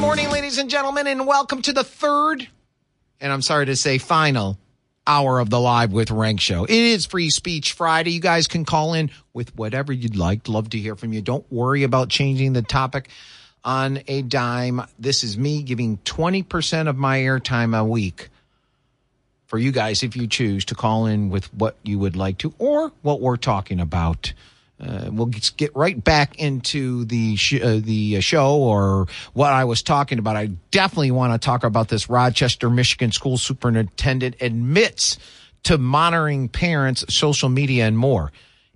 Morning, ladies and gentlemen, and welcome to the third, and I'm sorry to say final, hour of the Live with Renk show. It is Free Speech Friday. You guys can call in with whatever you'd like. Love to hear from you. Don't worry about changing the topic on a dime. This is me giving 20% of my airtime a week for you guys if you choose to call in with what you would like to or what we're talking about. Uh, we'll get right back into the sh- uh, the show or what I was talking about. I definitely want to talk about this. Rochester, Michigan school superintendent admits to monitoring parents, social media, and more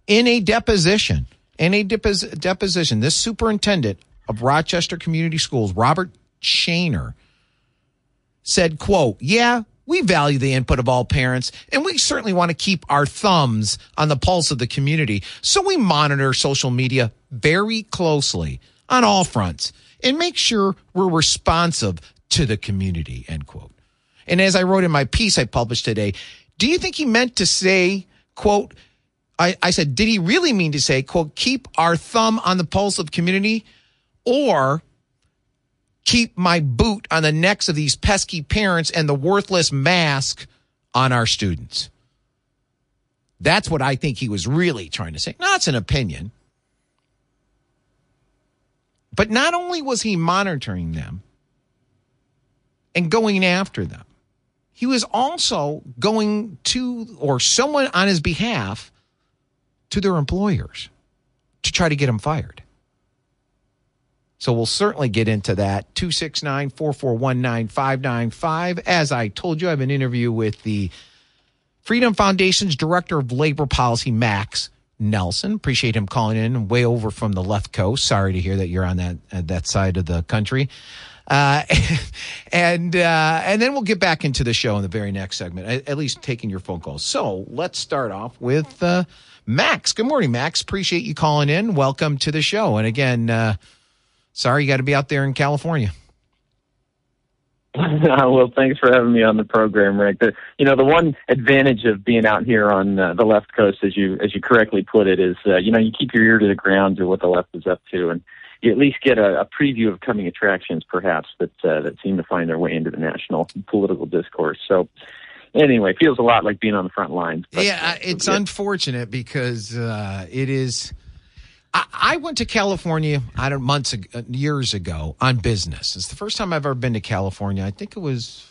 in a deposition. In a depos- deposition, this superintendent of Rochester Community Schools, Robert Shaner, said, "quote Yeah, we value the input of all parents, and we certainly want to keep our thumbs on the pulse of the community. So we monitor social media very closely on all fronts and make sure we're responsive to the community, end quote. And as I wrote in my piece I published today, do you think he meant to say, quote, I, I said, did he really mean to say, quote, keep our thumb on the pulse of community or keep my boot on the necks of these pesky parents and the worthless mask on our students. That's what I think he was really trying to say. Now, it's an opinion. But not only was he monitoring them and going after them, he was also going to, or someone on his behalf, to their employers to try to get them fired. So we'll certainly get into that. 269 441 9595. As I told you, I have an interview with the Freedom Foundation's Director of Labor Policy, Max Nelson. Appreciate him calling in way over from the left coast. Sorry to hear that you're on that uh, that side of the country. Uh, and uh, and then we'll get back into the show in the very next segment, at, at least taking your phone calls. So let's start off with uh, Max. Good morning, Max. Appreciate you calling in. Welcome to the show. And again, uh, sorry you got to be out there in California. well, thanks for having me on the program, Rick. The, you know, the one advantage of being out here on uh, the left coast, as you as you correctly put it, is uh, you know you keep your ear to the ground to what the left is up to, and you at least get a, a preview of coming attractions, perhaps that uh, that seem to find their way into the national political discourse. So, anyway, feels a lot like being on the front lines. But, yeah, it's unfortunate because uh, it is I, went to California, I don't months ago, uh, years ago on business. It's the first time I've ever been to California. I think it was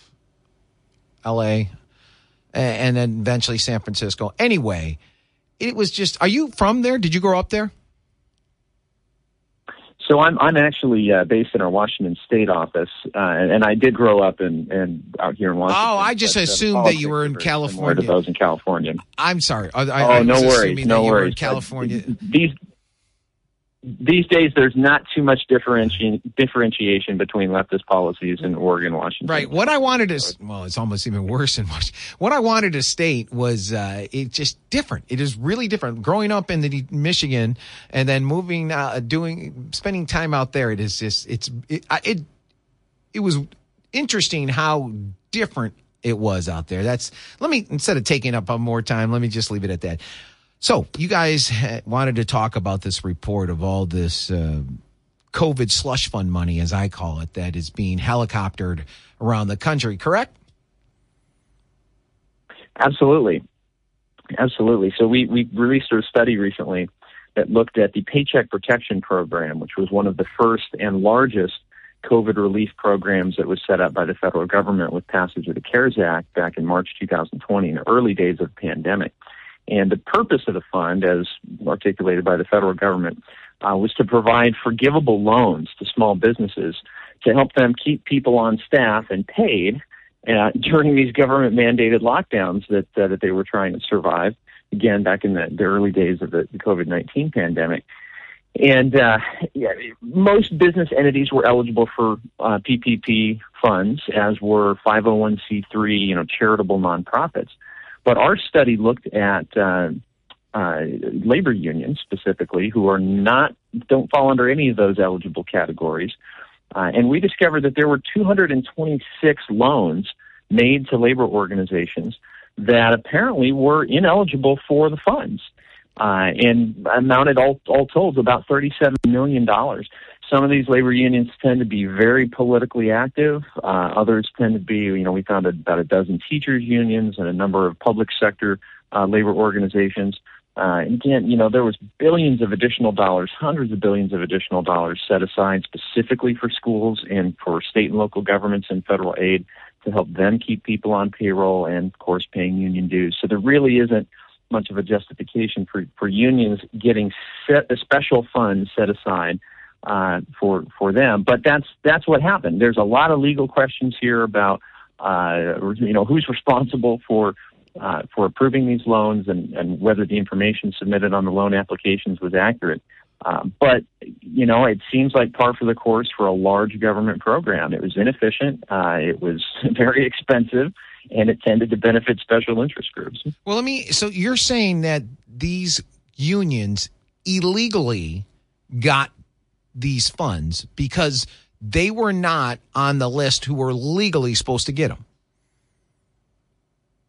L.A. and then eventually San Francisco. Anyway, it was just. Are you from there? Did you grow up there? So I'm I'm actually uh, based in our Washington State office, uh, and, and, I did grow up in, in out here in Washington. Oh, I just uh, assumed that you were in California. To those in California. I'm sorry. I, oh, I no worries, no worries. in California. These these days there's not too much differentiation differentiation between leftist policies in Oregon, Washington. Right. What I wanted to well, it's almost even worse than Washington. What I wanted to state was uh, it's just different. It is really different. Growing up in the Michigan and then moving, uh, doing, spending time out there, it is just it's it it, it was interesting how different it was out there. That's let me instead of taking up more time, let me just leave it at that. So, you guys wanted to talk about this report of all this uh, COVID slush fund money, as I call it, that is being helicoptered around the country, correct? Absolutely. Absolutely. So, we, we released a study recently that looked at the Paycheck Protection Program, which was one of the first and largest COVID relief programs that was set up by the federal government with passage of the CARES Act back in March 2020 in the early days of the pandemic. And the purpose of the fund, as articulated by the federal government, uh, was to provide forgivable loans to small businesses to help them keep people on staff and paid uh, during these government mandated lockdowns that uh, that they were trying to survive. Again, back in the, the early days of the, the COVID nineteen pandemic. And uh, yeah, most business entities were eligible for uh, PPP funds, as were 501c3, you know, charitable nonprofits. But our study looked at uh, uh, labor unions specifically, who are not don't fall under any of those eligible categories, uh, and we discovered that there were 226 loans made to labor organizations that apparently were ineligible for the funds uh, and amounted all, all told to about $37 million. Some of these labor unions tend to be very politically active. Uh, others tend to be, you know, we found about a dozen teachers unions and a number of public sector uh, labor organizations. Uh, and again, you know, there was billions of additional dollars, hundreds of billions of additional dollars set aside specifically for schools and for state and local governments and federal aid to help them keep people on payroll and, of course, paying union dues. So there really isn't much of a justification for, for unions getting set, a special fund set aside uh, for for them. But that's that's what happened. There's a lot of legal questions here about uh, you know who's responsible for uh, for approving these loans and, and whether the information submitted on the loan applications was accurate. Uh, but you know, it seems like par for the course for a large government program. It was inefficient. Uh, it was very expensive, and it tended to benefit special interest groups. Well, let me. So you're saying that these unions illegally got these funds because they were not on the list who were legally supposed to get them.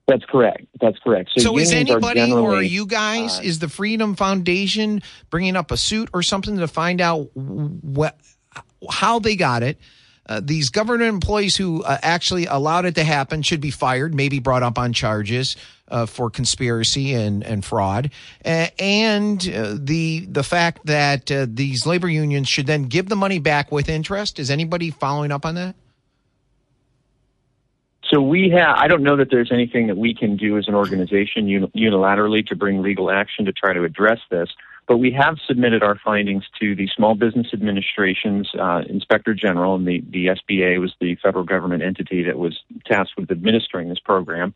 That's correct. That's correct. So, so is anybody or you guys, uh, is the Freedom Foundation bringing up a suit or something to find out what, how they got it? Uh, these government employees who uh, actually allowed it to happen should be fired, maybe brought up on charges uh, for conspiracy and, and fraud, and uh, the the fact that uh, these labor unions should then give the money back with interest. Is anybody following up on that? So we have, I don't know that there's anything that we can do as an organization unilaterally to bring legal action to try to address this, but we have submitted our findings to the Small Business Administration's uh, Inspector General, and the, the SBA was the federal government entity that was tasked with administering this program.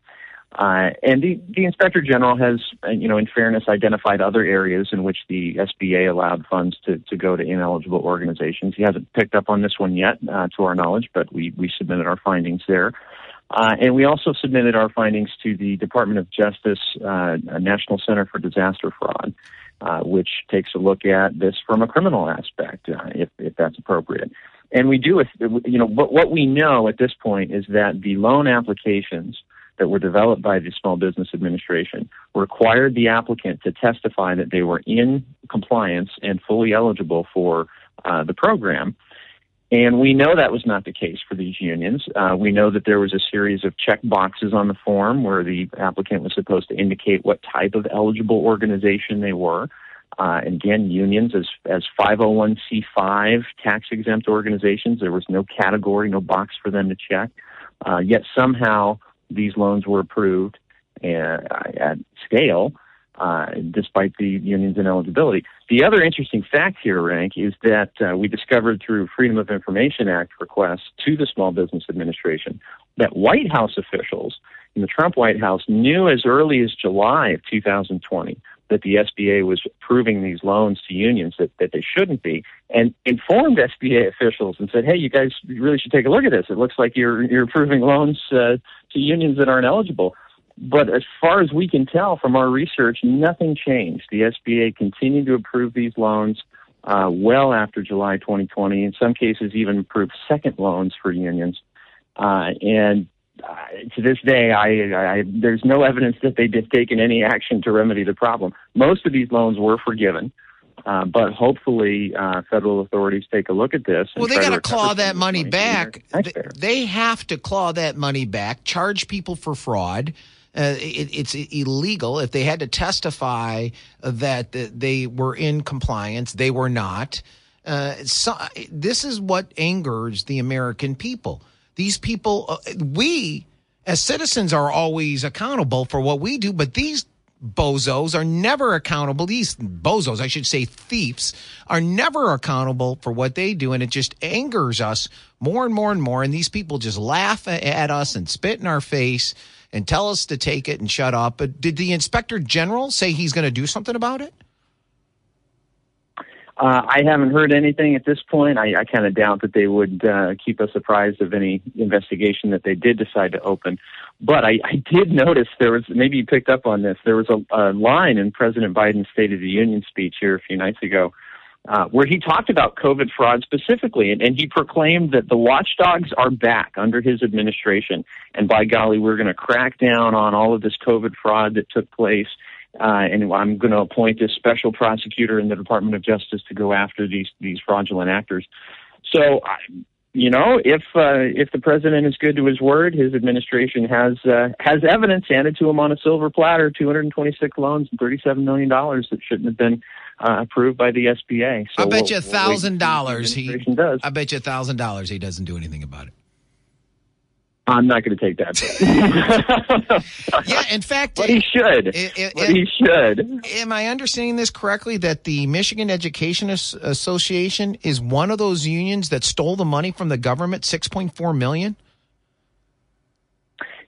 Uh, and the, the Inspector General has, uh, you know, in fairness, identified other areas in which the SBA allowed funds to, to go to ineligible organizations. He hasn't picked up on this one yet, uh, to our knowledge, but we, we submitted our findings there. Uh, and we also submitted our findings to the Department of Justice uh, National Center for Disaster Fraud, uh, which takes a look at this from a criminal aspect, uh, if, if that's appropriate. And we do, you know, what, what we know at this point is that the loan applications that were developed by the Small Business Administration required the applicant to testify that they were in compliance and fully eligible for uh, the program. And we know that was not the case for these unions. Uh, we know that there was a series of check boxes on the form where the applicant was supposed to indicate what type of eligible organization they were. Uh, again, unions as, as 501c5 tax exempt organizations, there was no category, no box for them to check. Uh, yet somehow these loans were approved uh, at scale uh, despite the union's ineligibility. The other interesting fact here, Renk, is that uh, we discovered through Freedom of Information Act requests to the Small Business Administration that White House officials in the Trump White House knew as early as July of 2020 that the SBA was approving these loans to unions that, that they shouldn't be, and informed SBA officials and said, "Hey, you guys really should take a look at this. It looks like you're you're approving loans uh, to unions that aren't eligible." But as far as we can tell from our research, nothing changed. The SBA continued to approve these loans uh, well after July 2020. In some cases, even approved second loans for unions. Uh, and uh, to this day, I, I, there's no evidence that they've taken any action to remedy the problem. Most of these loans were forgiven. Uh, but hopefully, uh, federal authorities take a look at this. Well, they got to claw that money back. They have to claw that money back, charge people for fraud, uh, it, it's illegal. If they had to testify that they were in compliance, they were not. Uh, so, this is what angers the American people. These people, uh, we as citizens are always accountable for what we do, but these bozos are never accountable. These bozos, I should say thieves, are never accountable for what they do. And it just angers us more and more and more. And these people just laugh at us and spit in our face and tell us to take it and shut up. But did the inspector general say he's going to do something about it? Uh, I haven't heard anything at this point. I, I kind of doubt that they would uh, keep us apprised of any investigation that they did decide to open. But I, I did notice there was, maybe you picked up on this, there was a, a line in President Biden's State of the Union speech here a few nights ago uh, where he talked about COVID fraud specifically, and, and he proclaimed that the watchdogs are back under his administration. And by golly, we're going to crack down on all of this COVID fraud that took place uh, and I'm going to appoint a special prosecutor in the Department of Justice to go after these these fraudulent actors. So, you know, if uh, if the president is good to his word, his administration has uh, has evidence handed to him on a silver platter: 226 loans and 37 million dollars that shouldn't have been uh, approved by the SBA. So I bet you a thousand dollars he does. I bet you a thousand dollars he doesn't do anything about it. I'm not going to take that. yeah, in fact, but he should. It, it, but he should. Am I understanding this correctly? That the Michigan Education Association is one of those unions that stole the money from the government, six point four million.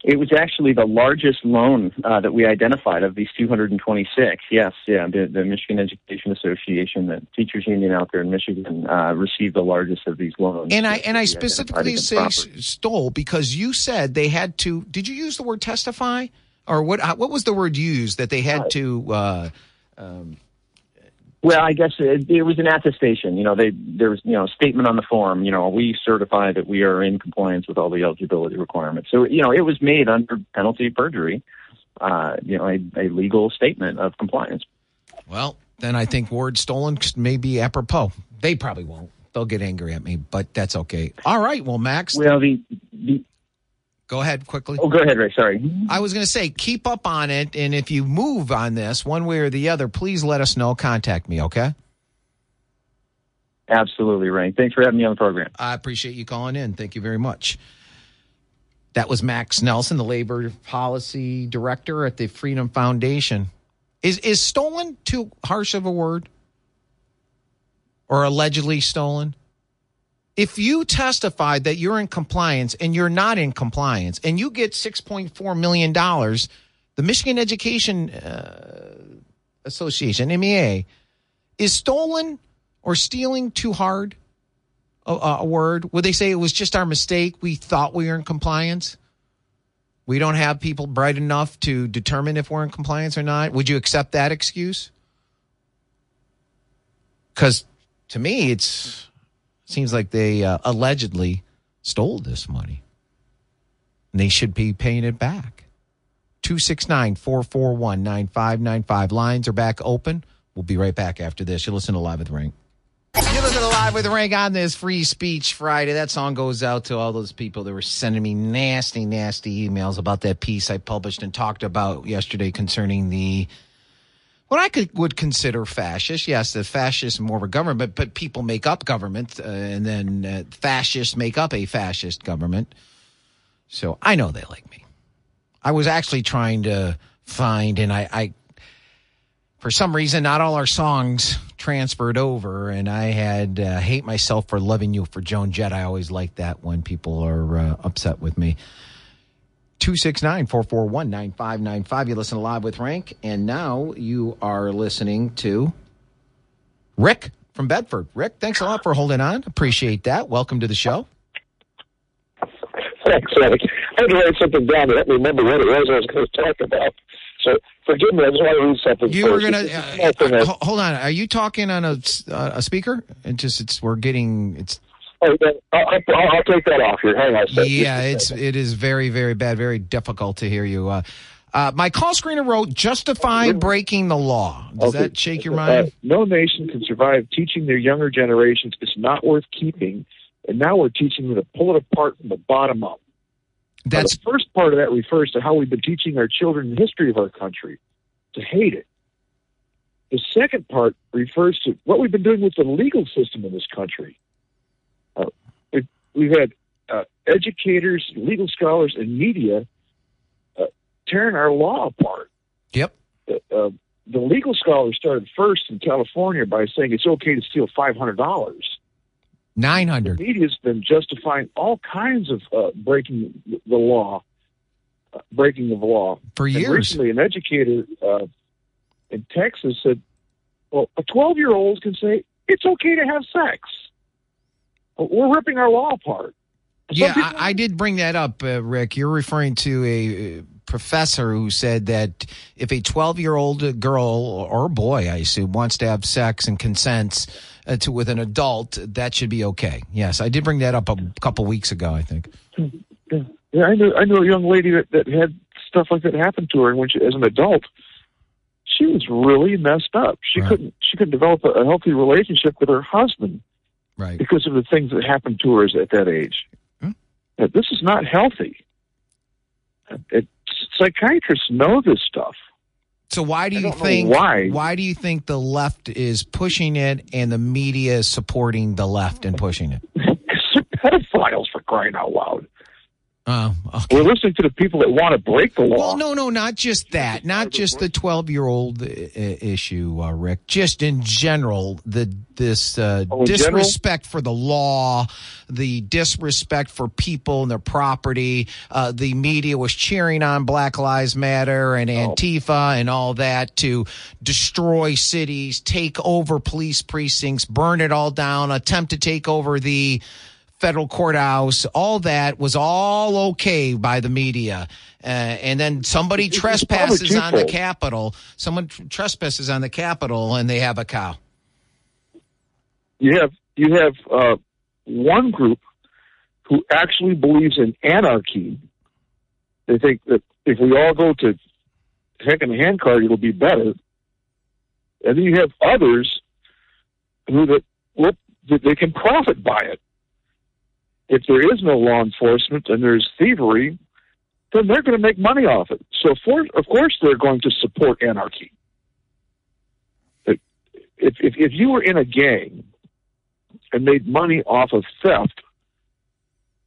It was actually the largest loan uh, that we identified of these 226. Yes, yeah, the, the Michigan Education Association, the teachers union out there in Michigan, uh, received the largest of these loans. And I and I specifically say property. stole because you said they had to. Did you use the word testify, or what? What was the word used that they had uh, to? Uh, um, well, I guess it, it, was an attestation. You know, they there was you know a statement on the form. You know, we certify that we are in compliance with all the eligibility requirements. So you know, it was made under penalty of perjury. Uh, you know, a, a legal statement of compliance. Well, then I think word stolen may be apropos. They probably won't. They'll get angry at me, but that's okay. All right. Well, Max. Well, the, the Go ahead quickly. Oh, go ahead, Ray. Sorry. I was going to say, keep up on it. And if you move on this one way or the other, please let us know. Contact me, okay? Absolutely, Ray. Thanks for having me on the program. I appreciate you calling in. Thank you very much. That was Max Nelson, the labor policy director at the Freedom Foundation. Is is stolen too harsh of a word? Or allegedly stolen? If you testify that you're in compliance and you're not in compliance and you get $6.4 million, the Michigan Education uh, Association, MEA, is stolen or stealing too hard a, a word? Would they say it was just our mistake? We thought we were in compliance? We don't have people bright enough to determine if we're in compliance or not. Would you accept that excuse? Because to me, it's Seems like they uh, allegedly stole this money. And they should be paying it back. 269 441 9595. Lines are back open. We'll be right back after this. You listen to Live with Renk. You listen to Live with Renk on this Free Speech Friday. That song goes out to all those people that were sending me nasty, nasty emails about that piece I published and talked about yesterday concerning the what I could would consider fascist. Yes, the fascist more of a government, but people make up government, uh, and then uh, fascists make up a fascist government. So I know they like me. I was actually trying to find, and I, I for some reason, not all our songs transferred over, and I had uh, "Hate Myself for Loving You" for Joan Jett. I always like that when people are uh, upset with me. 269 441 9595. You listen to Live with Renk, and now you are listening to Rick from Bedford. Rick, thanks a lot for holding on. Appreciate that. Welcome to the show. Thanks, Rick. I had to write something down. I don't remember what it was I was going to talk about. So forgive me. I just want to read something. You were going to uh, hold on. Are you talking on a, uh, a speaker? It just it's we're getting it's Oh, I'll, I'll, I'll, take that off here. Hang on. Yeah, it's it is very very bad, very difficult to hear you. Uh, uh, my call screener wrote, "Justify breaking the law." Does okay. that shake your mind? Uh, no nation can survive teaching their younger generations it's not worth keeping, and now we're teaching them to pull it apart from the bottom up. That's now, the first part of that refers to how we've been teaching our children the history of our country to hate it. The second part refers to what we've been doing with the legal system in this country we've had uh, educators, legal scholars, and media uh, tearing our law apart. Yep. Uh, the legal scholars started first in California by saying it's okay to steal five hundred dollars. Nine hundred. Media's been justifying all kinds of uh, breaking the law, uh, breaking of law for years. And recently, an educator uh, in Texas said, "Well, a twelve-year-old can say it's okay to have sex. We're ripping our law apart. Some Yeah, people- I, I did bring that up, uh, Rick. You're referring to a uh, professor who said that if a 12 year old girl or boy, I assume, wants to have sex and consents uh, to with an adult, that should be okay. Yes, I did bring that up a couple weeks ago. I think. Yeah, I knew I knew a young lady that, that had stuff like that happen to her, and when she, as an adult, she was really messed up. She Right. couldn't she couldn't develop a, a healthy relationship with her husband Right. because of the things that happened to her at that age. Hmm. Uh, This is not healthy. It, psychiatrists know this stuff. So why do you think why. why do you think the left is pushing it and the media is supporting the left and pushing it? Because they're pedophiles for crying out loud. Oh, okay. We're listening to the people that want to break the law. Well, no, no, not just that. Not just the twelve-year-old uh, issue, uh, Rick. Just in general, the this uh, Oh, in general? disrespect for the law, the disrespect for people and their property. Uh, the media was cheering on Black Lives Matter and Oh. Antifa and all that to destroy cities, take over police precincts, burn it all down, attempt to take over the federal courthouse, all that was all okay by the media. Uh, and then somebody It's- trespasses on the. Capitol. Someone trespasses on the Capitol and they have a cow. you have you have uh, one group who actually believes in anarchy. They think that if we all go to heck in a handcart, it'll be better. And then you have others who that they can profit by it. If there is no law enforcement and there's thievery, then they're going to make money off it. So, for, of course, they're going to support anarchy. If, if, if you were in a gang and made money off of theft,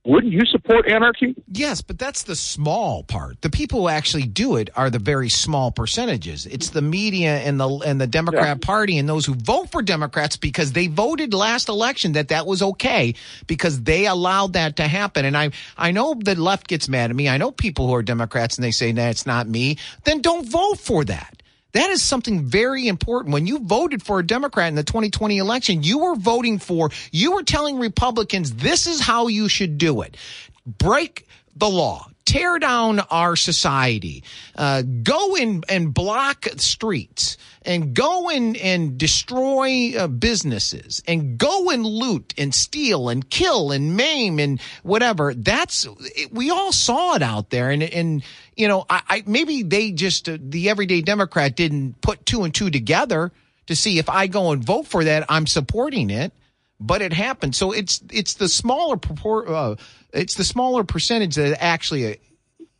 wouldn't you support anarchy? Yes, but that's the small part. The people who actually do it are the very small percentages. It's the media and the and the Democrat Party and those who vote for Democrats because they voted last election that that was okay because they allowed that to happen. And I I know the left gets mad at me. I know people who are Democrats and they say that it's not me. Then don't vote for that. That is something very important. When you voted for a Democrat in the 2020 election, you were voting for, you were telling Republicans, this is how you should do it. Break the law. Tear down our society. Uh, go in and block streets and go in and destroy uh, businesses and go and loot and steal and kill and maim and whatever. That's, we all saw it out there. And, and, you know, I, I maybe they just, uh, the everyday Democrat didn't put two and two together to see if I go and vote for that, I'm supporting it but it happened. So it's it's the smaller propor- uh, it's the smaller percentage that actually uh,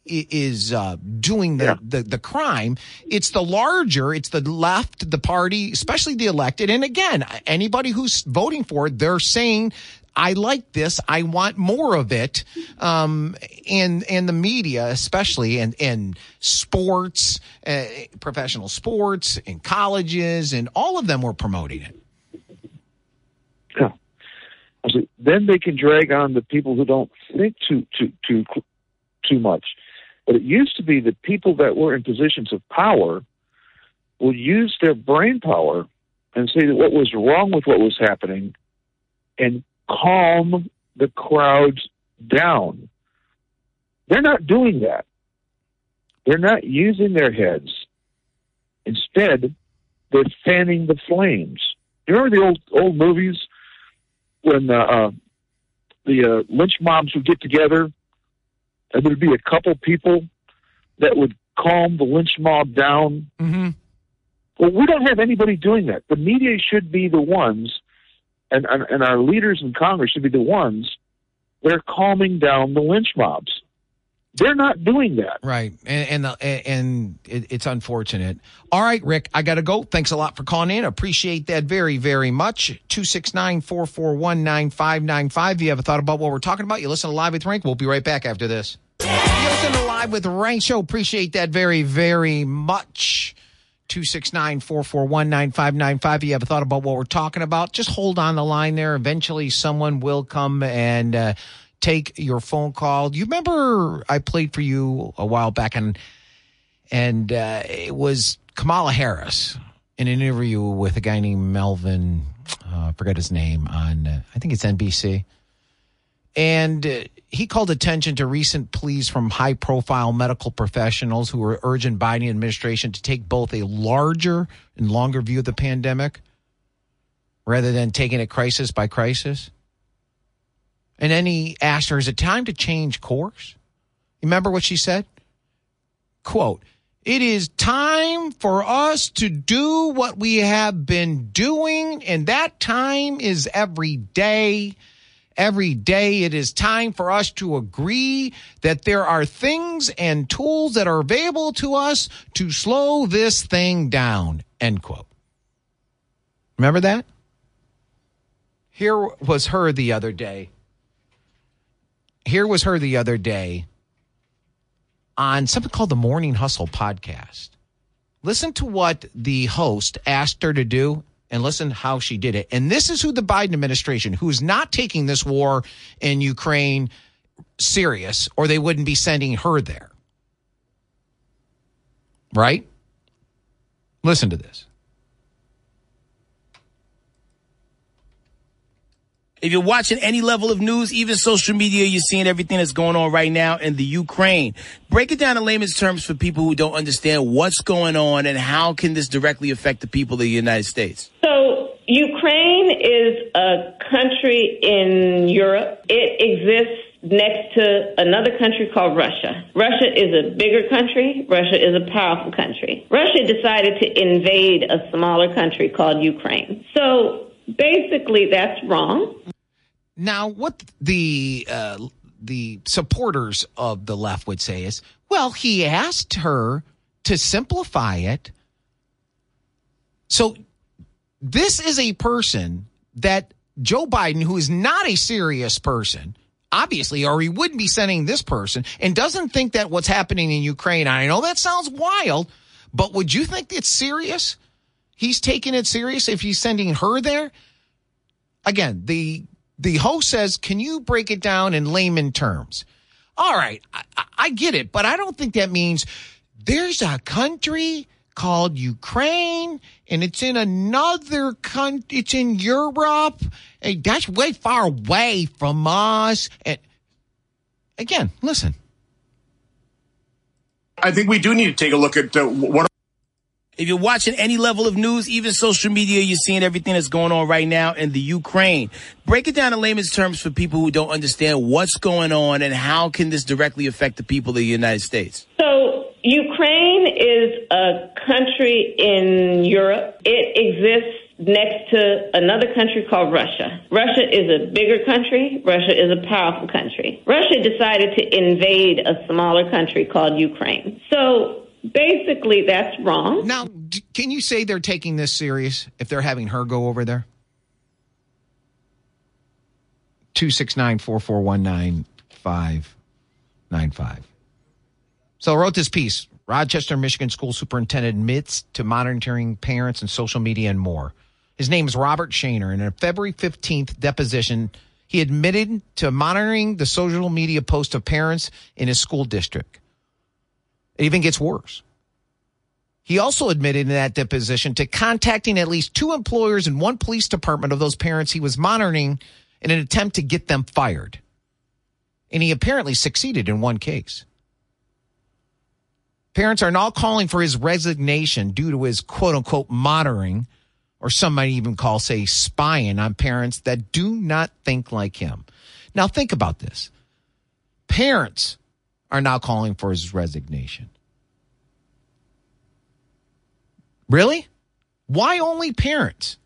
is uh, doing the, Yeah. the the crime. It's the larger. It's the left, the party, especially the elected. And again, anybody who's voting for it, they're saying. I like this. I want more of it. Um, and, and the media, especially and, and sports, uh, professional sports and colleges and all of them were promoting it. Yeah. Said, then they can drag on the people who don't think too too too too much. But it used to be that people that were in positions of power would use their brain power and say that what was wrong with what was happening and calm the crowds down. They're not doing that. They're not using their heads. Instead, they're fanning the flames. You remember the old old movies when uh, uh, the uh, lynch mobs would get together, and there'd be a couple people that would calm the lynch mob down. Mm-hmm. Well, we don't have anybody doing that. The media should be the ones, and and, our leaders in Congress should be the ones that are calming down the lynch mobs. They're not doing that. Right, and and, the, and it, it's unfortunate. All right, Rick, I got to go. Thanks a lot for calling in. Appreciate that very, very much. 269-441-9595. If you have a thought about what we're talking about, you listen to Live with Renk. We'll be right back after this. You listen to Live with Renk Show. Appreciate that very, very much. 269-441-9595. If you have a thought about what we're talking about, just hold on the line there. Eventually someone will come and uh, take your phone call. You remember I played for you a while back and and uh, it was Kamala Harris in an interview with a guy named Melvin uh, I forget his name on, uh, I think it's NBC. And uh, he called attention to recent pleas from high profile medical professionals who are urging Biden administration to take both a larger and longer view of the pandemic rather than taking it crisis by crisis. And then he asked her, Is it time to change course? Remember what she said? Quote, it is time for us to do what we have been doing, and that time is every day. Every day, it is time for us to agree that there are things and tools that are available to us to slow this thing down. End quote. Remember that? Here was her the other day. Here was her the other day on something called the Morning Hustle podcast. Listen to what the host asked her to do and listen how she did it. And this is who the Biden administration, who is not taking this war in Ukraine serious, or they wouldn't be sending her there. Right? Listen to this. If you're watching any level of news, even social media, you're seeing everything that's going on right now in the Ukraine. Break it down in layman's terms for people who don't understand what's going on and how can this directly affect the people of the United States. Ukraine is a country in Europe. It exists next to another country called Russia. Russia is a bigger country. Russia is a powerful country. Russia decided to invade a smaller country called Ukraine. So basically, that's wrong. Now, what the uh, the supporters of the left would say is, well, he asked her to simplify it. So this is a person that Joe Biden, who is not a serious person, obviously, or he wouldn't be sending this person, and doesn't think that what's happening in Ukraine. I know that sounds wild, but would you think it's serious? He's taking it serious if he's sending her there. Again, the the host says, Can you break it down in layman terms? All right, I, I get it, but I don't think that means there's a country called Ukraine and it's in another country, it's in Europe. And that's way far away from us. And again, listen. I think we do need to take a look at uh, what if you're watching any level of news, even social media, you're seeing everything that's going on right now in the Ukraine. Break it down in layman's terms for people who don't understand what's going on and how can this directly affect the people of the United States. So Ukraine is a country in Europe. It exists next to another country called Russia. Russia is a bigger country. Russia is a powerful country. Russia decided to invade a smaller country called Ukraine. So basically that's wrong. Now, can you say they're taking this serious if they're having her go over there? 269 441 So I wrote this piece. Rochester, Michigan school superintendent admits to monitoring parents and social media and more. His name is Robert Shaner. And in a February 15th deposition, he admitted to monitoring the social media posts of parents in his school district. It even gets worse. He also admitted in that deposition to contacting at least two employers and one police department of those parents he was monitoring in an attempt to get them fired. And he apparently succeeded in one case. Parents are now calling for his resignation due to his quote unquote monitoring, or some might even call, say, spying on parents that do not think like him. Now, think about this. Parents are now calling for his resignation. Really? Why only parents?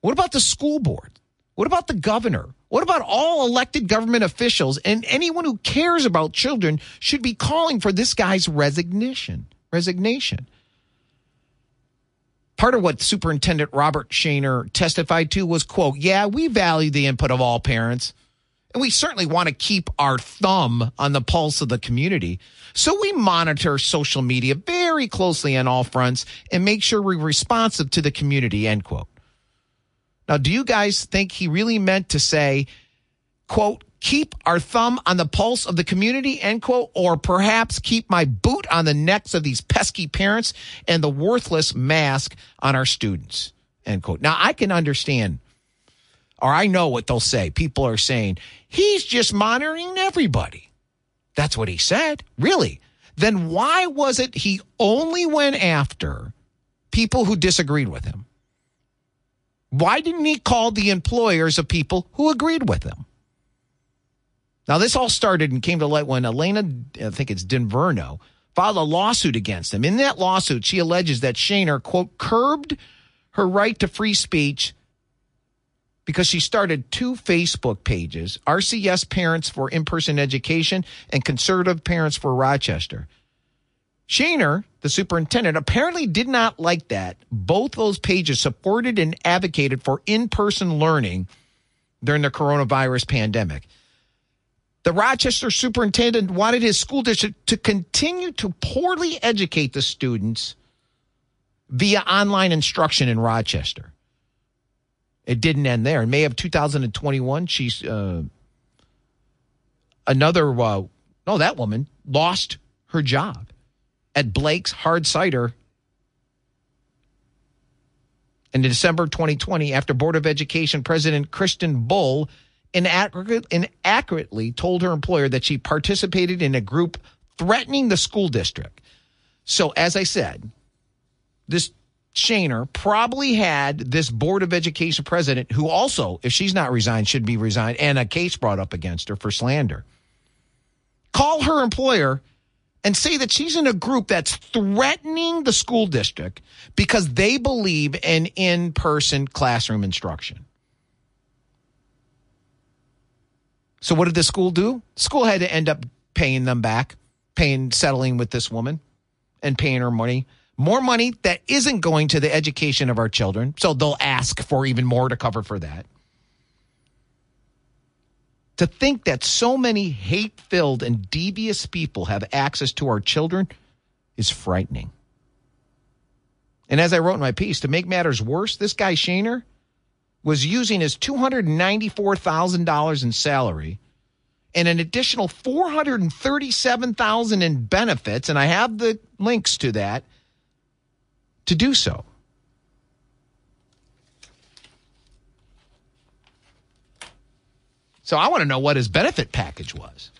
What about the school board? What about the governor? What about all elected government officials and anyone who cares about children should be calling for this guy's resignation? Resignation. Part of what Superintendent Robert Shaner testified to was, quote, yeah, we value the input of all parents. And we certainly want to keep our thumb on the pulse of the community. So we monitor social media very closely on all fronts and make sure we're responsive to the community, end quote. Now, do you guys think he really meant to say, quote, keep our thumb on the pulse of the community, end quote, or perhaps keep my boot on the necks of these pesky parents and the worthless mask on our students, End quote. Now, I can understand, or I know what they'll say. People are saying, he's just monitoring everybody. That's what he said. Really? Then why was it he only went after people who disagreed with him? Why didn't he call the employers of people who agreed with him? Now, this all started and came to light when Elena, I think it's Dinverno, filed a lawsuit against him. In that lawsuit, she alleges that Shaner, quote, curbed her right to free speech because she started two Facebook pages RCS Parents for In Person Education and Conservative Parents for Rochester. Shaner, the superintendent, apparently did not like that. Both those pages supported and advocated for in person learning during the coronavirus pandemic. The Rochester superintendent wanted his school district to continue to poorly educate the students via online instruction in Rochester. It didn't end there. In May of 2021, she's uh, another, uh, no, that woman lost her job at Blake's Hard Cider in December 2020 after Board of Education President Kristen Bull inaccurately told her employer that she participated in a group threatening the school district. So, as I said, this Shaner probably had this Board of Education president who also, if she's not resigned, should be resigned, and a case brought up against her for slander. Call her employer and say that she's in a group that's threatening the school district because they believe in in person classroom instruction. So, what did the school do? School had to end up paying them back, paying, settling with this woman and paying her money more money that isn't going to the education of our children. So they'll ask for even more to cover for that. To think that so many hate filled and devious people have access to our children is frightening. And as I wrote in my piece, to make matters worse, this guy Shaner was using his $294,000 in salary and an additional 437,000 in benefits and I have the links to that to do so. So I want to know what his benefit package was.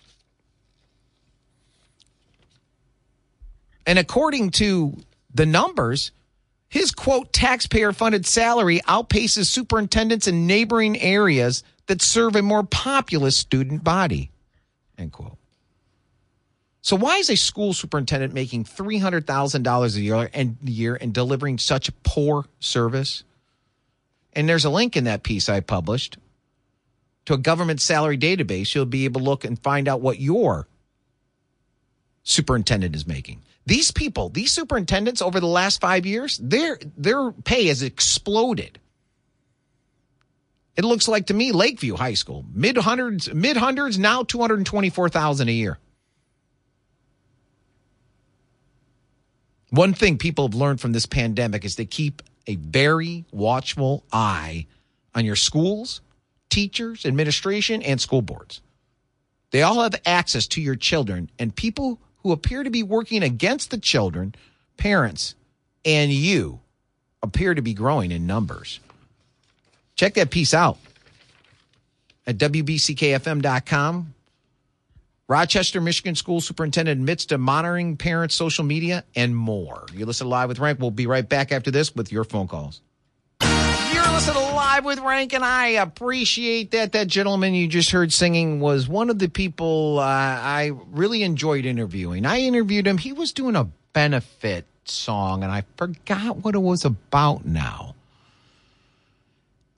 And according to the numbers, his quote taxpayer funded salary outpaces superintendents in neighboring areas that serve a more populous student body. End quote. So why is a school superintendent making three hundred thousand dollars a year and year and delivering such poor service? And there's a link in that piece I published to a government salary database. You'll be able to look and find out what your superintendent is making. These people, these superintendents over the last five years, their their pay has exploded. It looks like to me Lakeview High School, mid hundreds, mid hundreds, now two hundred twenty four thousand a year. One thing people have learned from this pandemic is to keep a very watchful eye on your schools, teachers, administration, and school boards. They all have access to your children, and people who appear to be working against the children, parents, and you appear to be growing in numbers. Check that piece out at WBCKFM.com Rochester, Michigan School Superintendent admits to monitoring parents' social media and more. You listen live with Renk. We'll be right back after this with your phone calls. You're listening live with Renk, and I appreciate that. That gentleman you just heard singing was one of the people uh, I really enjoyed interviewing. I interviewed him. He was doing a benefit song, and I forgot what it was about now.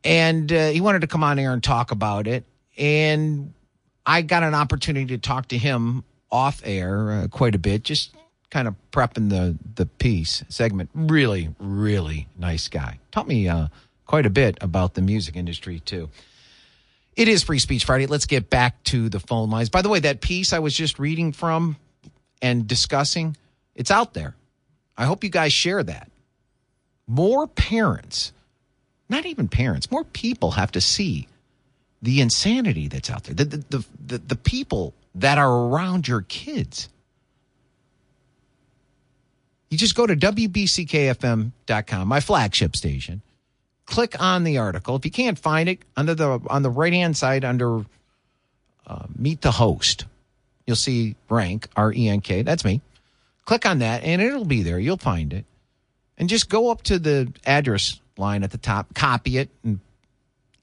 And uh, he wanted to come on air and talk about it. And I got an opportunity to talk to him off air uh, quite a bit, just kind of prepping the the piece segment. Really, really nice guy. Taught me uh, quite a bit about the music industry too. It is Free Speech Friday. Let's get back to the phone lines. By the way, that piece I was just reading from and discussing, it's out there. I hope you guys share that. More parents, not even parents, more people have to see the insanity that's out there, the, the, the, the, people that are around your kids. You just go to WBCKFM.com, my flagship station, click on the article. If you can't find it, under the on the right hand side under uh, Meet the Host, you'll see Renk R E N K. That's me. Click on that, and it'll be there. You'll find it, and just go up to the address line at the top, copy it, and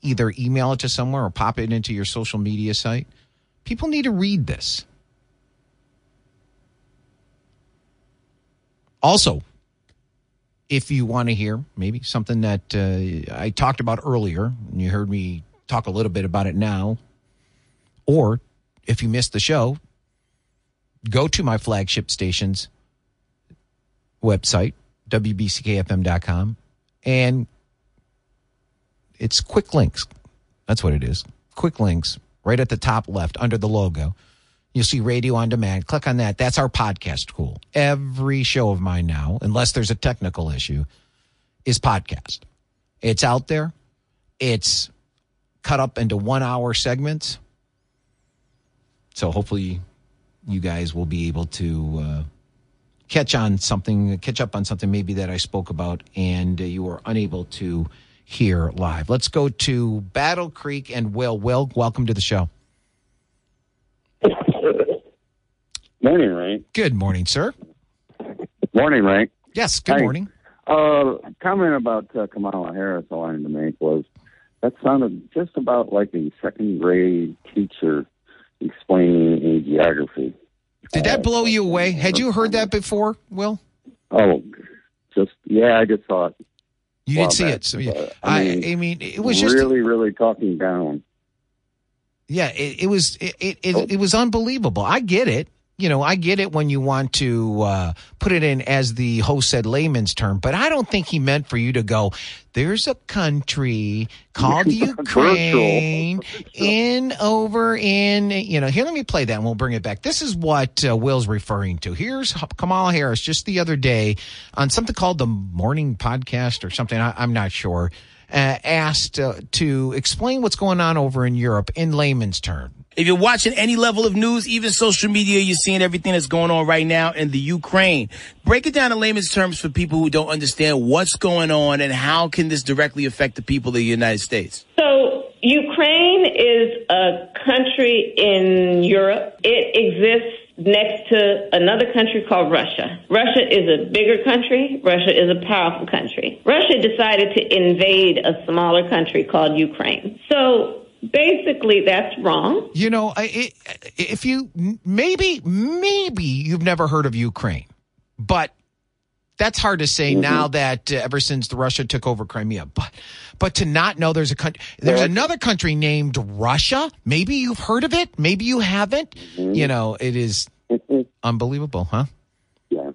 either email it to somewhere or pop it into your social media site. People need to read this. Also, if you want to hear maybe something that uh, I talked about earlier, and you heard me talk a little bit about it now, or if you missed the show, go to my flagship station's website, WBCKFM.com, and it's quick links. That's what it is. Quick links right at the top left under the logo. You'll see radio on demand. Click on that. That's our podcast tool. Every show of mine now, unless there's a technical issue, is podcast. It's out there. It's cut up into one hour segments. So hopefully you guys will be able to uh, catch on something, catch up on something maybe that I spoke about and uh, you were unable to hear live. Let's go to Battle Creek and Will. Will, welcome to the show. Morning, Ray. Good morning, sir. Morning, Ray. Yes, good Hi. morning. Uh, comment about uh, Kamala Harris I wanted to make was that sounded just about like a second grade teacher explaining a geography. Did that blow you away? Had you heard that before, Will? Oh, just yeah, I just thought. You did not see it. So, yeah. uh, I, I I, mean, mean, it was just really, really talking down. Yeah, it, it was it, it, it, it was unbelievable. I get it. You know, I get it when you want to uh, put it in as the host said layman's term, but I don't think he meant for you to go. There's a country called Ukraine in over in you know. Here, let me play that, and we'll bring it back. This is what uh, Will's referring to. Here's Kamala Harris just the other day on something called the Morning Podcast or something. I, I'm not sure. Uh, asked uh, to explain what's going on over in Europe in layman's terms. If you're watching any level of news, even social media, you're seeing everything that's going on right now in the Ukraine. Break it down in layman's terms for people who don't understand what's going on and how can this directly affect the people of the United States. So, Ukraine is a country in Europe. It exists next to another country called Russia. Russia is a bigger country. Russia is a powerful country. Russia decided to invade a smaller country called Ukraine. So, basically, that's wrong. You know, if you maybe maybe you've never heard of Ukraine, but that's hard to say now that uh, ever since the Russia took over Crimea. But but to not know there's a country, there's another country named Russia. Maybe you've heard of it, maybe you haven't. You know, it is unbelievable, huh? Yeah.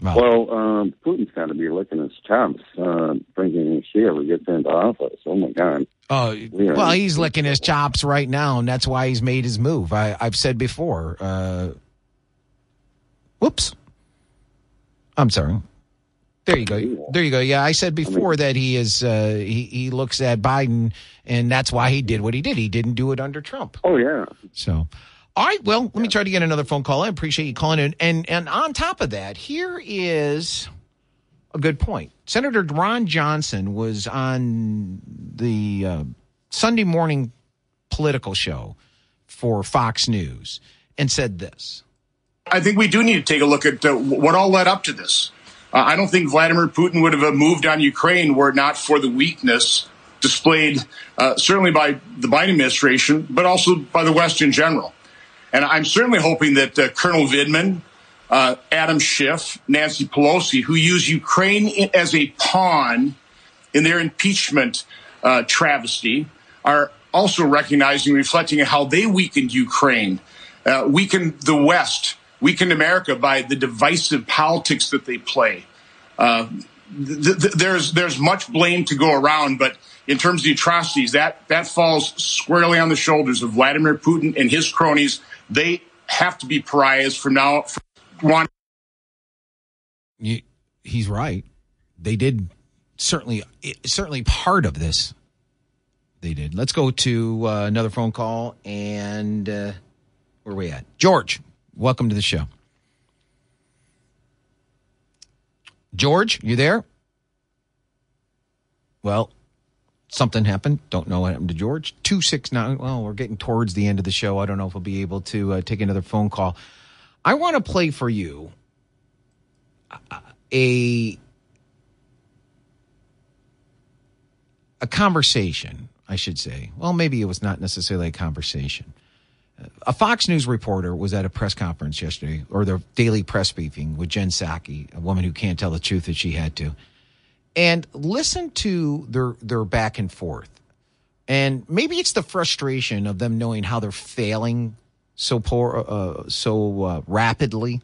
Wow. Well, um, Putin's got to be licking his chops, uh, thinking if she ever gets into office. Oh my God. Oh, well, he's licking his chops right now, and that's why he's made his move. I, I've said before. Uh, whoops. I'm sorry. There you go. There you go. Yeah, I said before that he is. Uh, he he looks at Biden, and that's why he did what he did. He didn't do it under Trump. Oh yeah. So, all right. Well, let me try to get another phone call. I appreciate you calling in. And and on top of that, here is a good point. Senator Ron Johnson was on the uh, Sunday morning political show for Fox News and said this. I think we do need to take a look at uh, what all led up to this. Uh, I don't think Vladimir Putin would have uh, moved on Ukraine were it not for the weakness displayed uh, certainly by the Biden administration, but also by the West in general. And I'm certainly hoping that uh, Colonel Vindman, uh, Adam Schiff, Nancy Pelosi, who use Ukraine as a pawn in their impeachment uh, travesty, are also recognizing, reflecting on how they weakened Ukraine, uh, weakened the West, weakened America by the divisive politics that they play. Uh, th- th- there's there's much blame to go around, but in terms of the atrocities, that that falls squarely on the shoulders of Vladimir Putin and his cronies. They have to be pariahs from now. From one. He's right. They did certainly certainly part of this. They did. Let's go to uh, another phone call and uh, where are we at? George, welcome to the show. George, you there? Well, Something happened. Don't know what happened to George. 269. Well, we're getting towards the end of the show. I don't know if we'll be able to uh, take another phone call. I want to play for you a a conversation, I should say. Well, maybe it was not necessarily a conversation. A Fox News reporter was at a press conference yesterday, or the daily press briefing with Jen Psaki, a woman who can't tell the truth that she had to, and listen to their their back and forth. And maybe it's the frustration of them knowing how they're failing so poor, uh, so uh, rapidly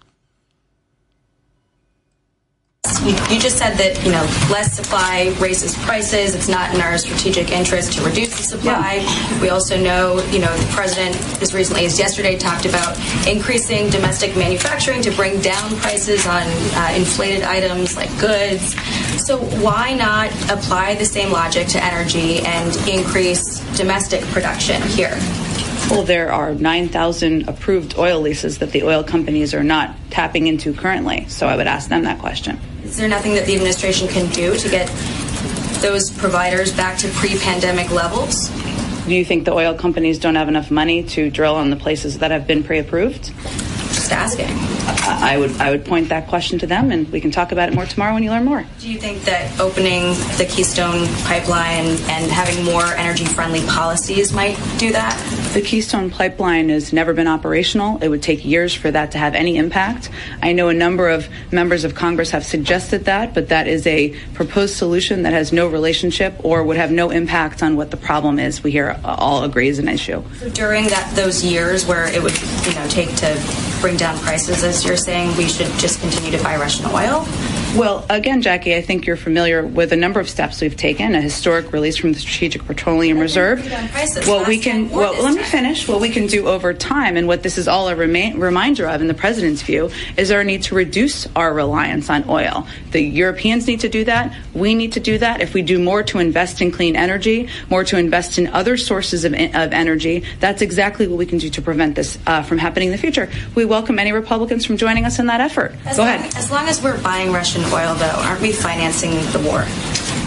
you, you, just said that you know less supply raises prices. It's not in our strategic interest to reduce the supply. Yeah. We also know you know the president as recently as yesterday talked about increasing domestic manufacturing to bring down prices on uh, inflated items like goods. So why not apply the same logic to energy and increase domestic production here? Well, there are 9,000 approved oil leases that the oil companies are not tapping into currently. So I would ask them that question. Is there nothing that the administration can do to get those providers back to pre pandemic levels? Do you think the oil companies don't have enough money to drill on the places that have been pre approved? Just asking. I would I would point that question to them, and we can talk about it more tomorrow when you learn more. Do you think that opening the Keystone pipeline and having more energy friendly policies might do that? The Keystone pipeline has never been operational. It would take years for that to have any impact. I know a number of members of Congress have suggested that, but that is a proposed solution that has no relationship or would have no impact on what the problem is. We here all agree is an issue. So during that those years where it would you know take to bring down prices as you're saying we should just continue to buy Russian oil? Well, again, Jackie, I think you're familiar with a number of steps we've taken. A historic release from the Strategic Petroleum Reserve. Well, we can. Well, let me finish. What we can do over time, and what this is all a rema- reminder of, in the president's view, is our need to reduce our reliance on oil. The Europeans need to do that. We need to do that. If we do more to invest in clean energy, more to invest in other sources of, of energy, that's exactly what we can do to prevent this uh, from happening in the future. We welcome any Republicans from joining us in that effort. As Go long, ahead. As long as we're buying Russian oil, though, aren't we financing the war?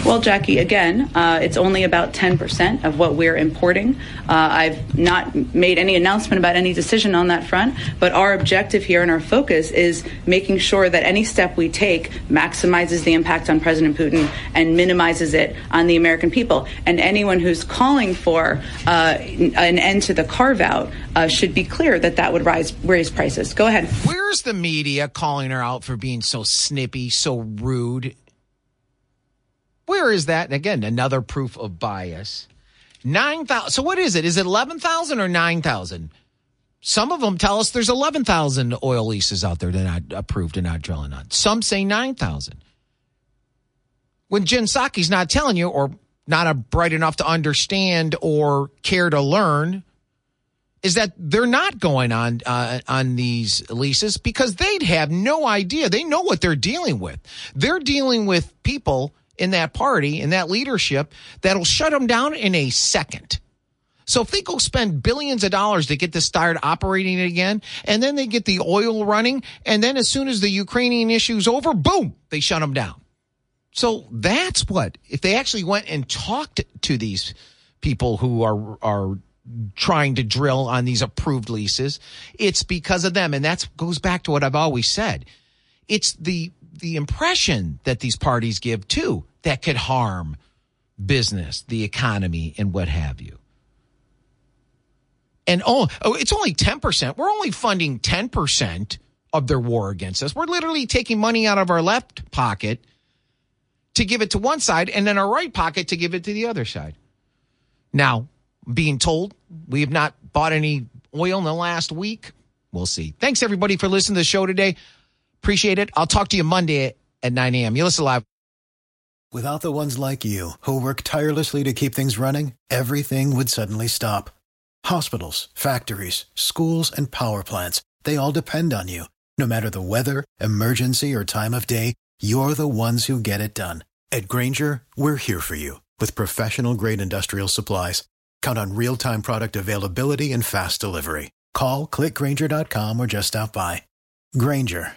Well, Jackie, again, uh, it's only about 10% of what we're importing. Uh, I've not made any announcement about any decision on that front, but our objective here and our focus is making sure that any step we take maximizes the impact on President Putin and minimizes it on the American people. And anyone who's calling for uh, an end to the carve out uh, should be clear that that would rise, raise prices. Go ahead. Where's the media calling her out for being so snippy, so rude? Where is that? And again, another proof of bias. 9,000. So what is it? Is it 11,000 or 9,000? Some of them tell us there's 11,000 oil leases out there that are not approved and not drilling on. Some say 9,000. When Jen Psaki's not telling you or not bright enough to understand or care to learn is that they're not going on uh, on these leases because they'd have no idea. They know what they're dealing with. They're dealing with people in that party, in that leadership, that'll shut them down in a second. So if they go spend billions of dollars to get this start operating again, and then they get the oil running, and then as soon as the Ukrainian issue's over, boom, they shut them down. So that's what, if they actually went and talked to these people who are, are trying to drill on these approved leases, it's because of them. And that goes back to what I've always said. It's the the impression that these parties give too that could harm business, the economy, and what have you. And oh, oh it's only 10%. We're only funding 10% of their war against us. We're literally taking money out of our left pocket to give it to one side and then our right pocket to give it to the other side. Now, being told we have not bought any oil in the last week. We'll see. Thanks everybody for listening to the show today. Appreciate it. I'll talk to you Monday at 9 a.m. You listen live. Without the ones like you who work tirelessly to keep things running, everything would suddenly stop. Hospitals, factories, schools, and power plants, they all depend on you. No matter the weather, emergency, or time of day, you're the ones who get it done. At Grainger, we're here for you with professional grade industrial supplies. Count on real time product availability and fast delivery. Call clickgrainger.com or just stop by. Grainger